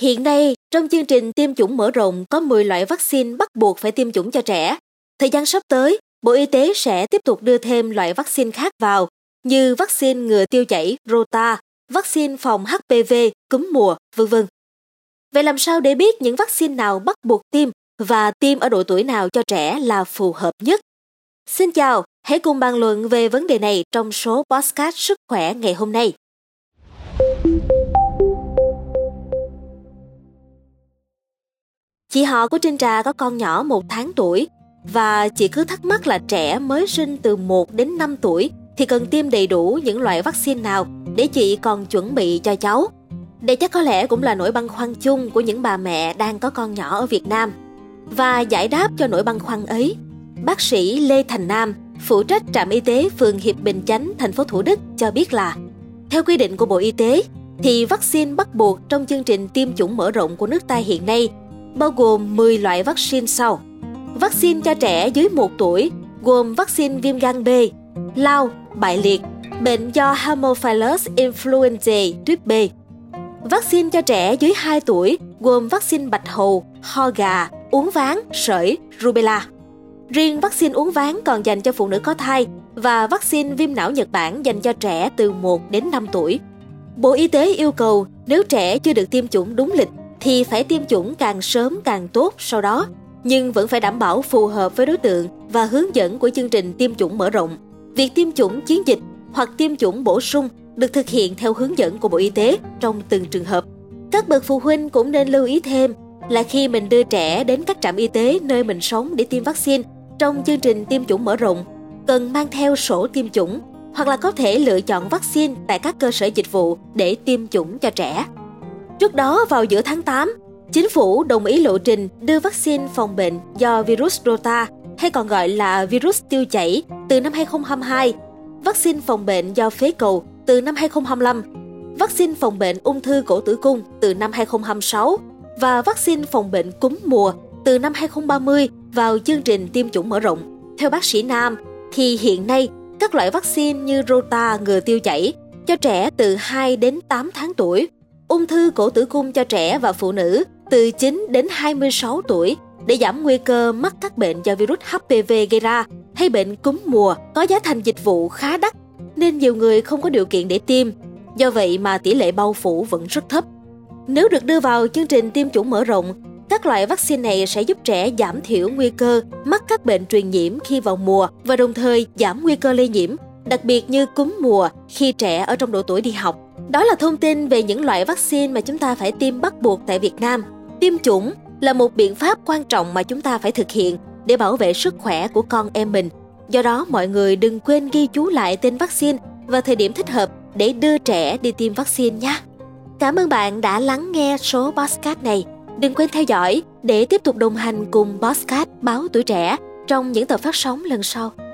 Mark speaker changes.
Speaker 1: Hiện nay, trong chương trình tiêm chủng mở rộng có 10 loại vaccine bắt buộc phải tiêm chủng cho trẻ. Thời gian sắp tới, Bộ Y tế sẽ tiếp tục đưa thêm loại vaccine khác vào như vaccine ngừa tiêu chảy Rota, vaccine phòng HPV, cúm mùa, vân vân. Vậy làm sao để biết những vaccine nào bắt buộc tiêm và tiêm ở độ tuổi nào cho trẻ là phù hợp nhất? Xin chào, hãy cùng bàn luận về vấn đề này trong số podcast Sức khỏe ngày hôm nay. Chị họ của Trinh Trà có con nhỏ một tháng tuổi và chị cứ thắc mắc là trẻ mới sinh từ 1 đến 5 tuổi thì cần tiêm đầy đủ những loại vaccine nào để chị còn chuẩn bị cho cháu. Đây chắc có lẽ cũng là nỗi băn khoăn chung của những bà mẹ đang có con nhỏ ở Việt Nam. Và giải đáp cho nỗi băn khoăn ấy, bác sĩ Lê Thành Nam, phụ trách trạm y tế phường Hiệp Bình Chánh, thành phố Thủ Đức cho biết là theo quy định của Bộ Y tế thì vaccine bắt buộc trong chương trình tiêm chủng mở rộng của nước ta hiện nay bao gồm 10 loại vaccine sau. Vaccine cho trẻ dưới 1 tuổi gồm vaccine viêm gan B, lao, bại liệt, bệnh do Haemophilus influenzae tuyếp B. Vaccine cho trẻ dưới 2 tuổi gồm vaccine bạch hầu, ho gà, uống ván, sởi, rubella. Riêng vaccine uống ván còn dành cho phụ nữ có thai và vaccine viêm não Nhật Bản dành cho trẻ từ 1 đến 5 tuổi. Bộ Y tế yêu cầu nếu trẻ chưa được tiêm chủng đúng lịch thì phải tiêm chủng càng sớm càng tốt sau đó, nhưng vẫn phải đảm bảo phù hợp với đối tượng và hướng dẫn của chương trình tiêm chủng mở rộng. Việc tiêm chủng chiến dịch hoặc tiêm chủng bổ sung được thực hiện theo hướng dẫn của Bộ Y tế trong từng trường hợp. Các bậc phụ huynh cũng nên lưu ý thêm là khi mình đưa trẻ đến các trạm y tế nơi mình sống để tiêm vaccine trong chương trình tiêm chủng mở rộng, cần mang theo sổ tiêm chủng hoặc là có thể lựa chọn vaccine tại các cơ sở dịch vụ để tiêm chủng cho trẻ. Trước đó vào giữa tháng 8, chính phủ đồng ý lộ trình đưa vaccine phòng bệnh do virus Rota hay còn gọi là virus tiêu chảy từ năm 2022, vaccine phòng bệnh do phế cầu từ năm 2025, vaccine phòng bệnh ung thư cổ tử cung từ năm 2026 và vaccine phòng bệnh cúm mùa từ năm 2030 vào chương trình tiêm chủng mở rộng. Theo bác sĩ Nam, thì hiện nay các loại vaccine như Rota ngừa tiêu chảy cho trẻ từ 2 đến 8 tháng tuổi, ung thư cổ tử cung cho trẻ và phụ nữ từ 9 đến 26 tuổi để giảm nguy cơ mắc các bệnh do virus HPV gây ra hay bệnh cúm mùa có giá thành dịch vụ khá đắt nên nhiều người không có điều kiện để tiêm. Do vậy mà tỷ lệ bao phủ vẫn rất thấp. Nếu được đưa vào chương trình tiêm chủng mở rộng, các loại vaccine này sẽ giúp trẻ giảm thiểu nguy cơ mắc các bệnh truyền nhiễm khi vào mùa và đồng thời giảm nguy cơ lây nhiễm, đặc biệt như cúm mùa khi trẻ ở trong độ tuổi đi học. Đó là thông tin về những loại vaccine mà chúng ta phải tiêm bắt buộc tại Việt Nam. Tiêm chủng là một biện pháp quan trọng mà chúng ta phải thực hiện để bảo vệ sức khỏe của con em mình. Do đó, mọi người đừng quên ghi chú lại tên vaccine và thời điểm thích hợp để đưa trẻ đi tiêm vaccine nhé. Cảm ơn bạn đã lắng nghe số podcast này. Đừng quên theo dõi để tiếp tục đồng hành cùng podcast Báo Tuổi Trẻ trong những tập phát sóng lần sau.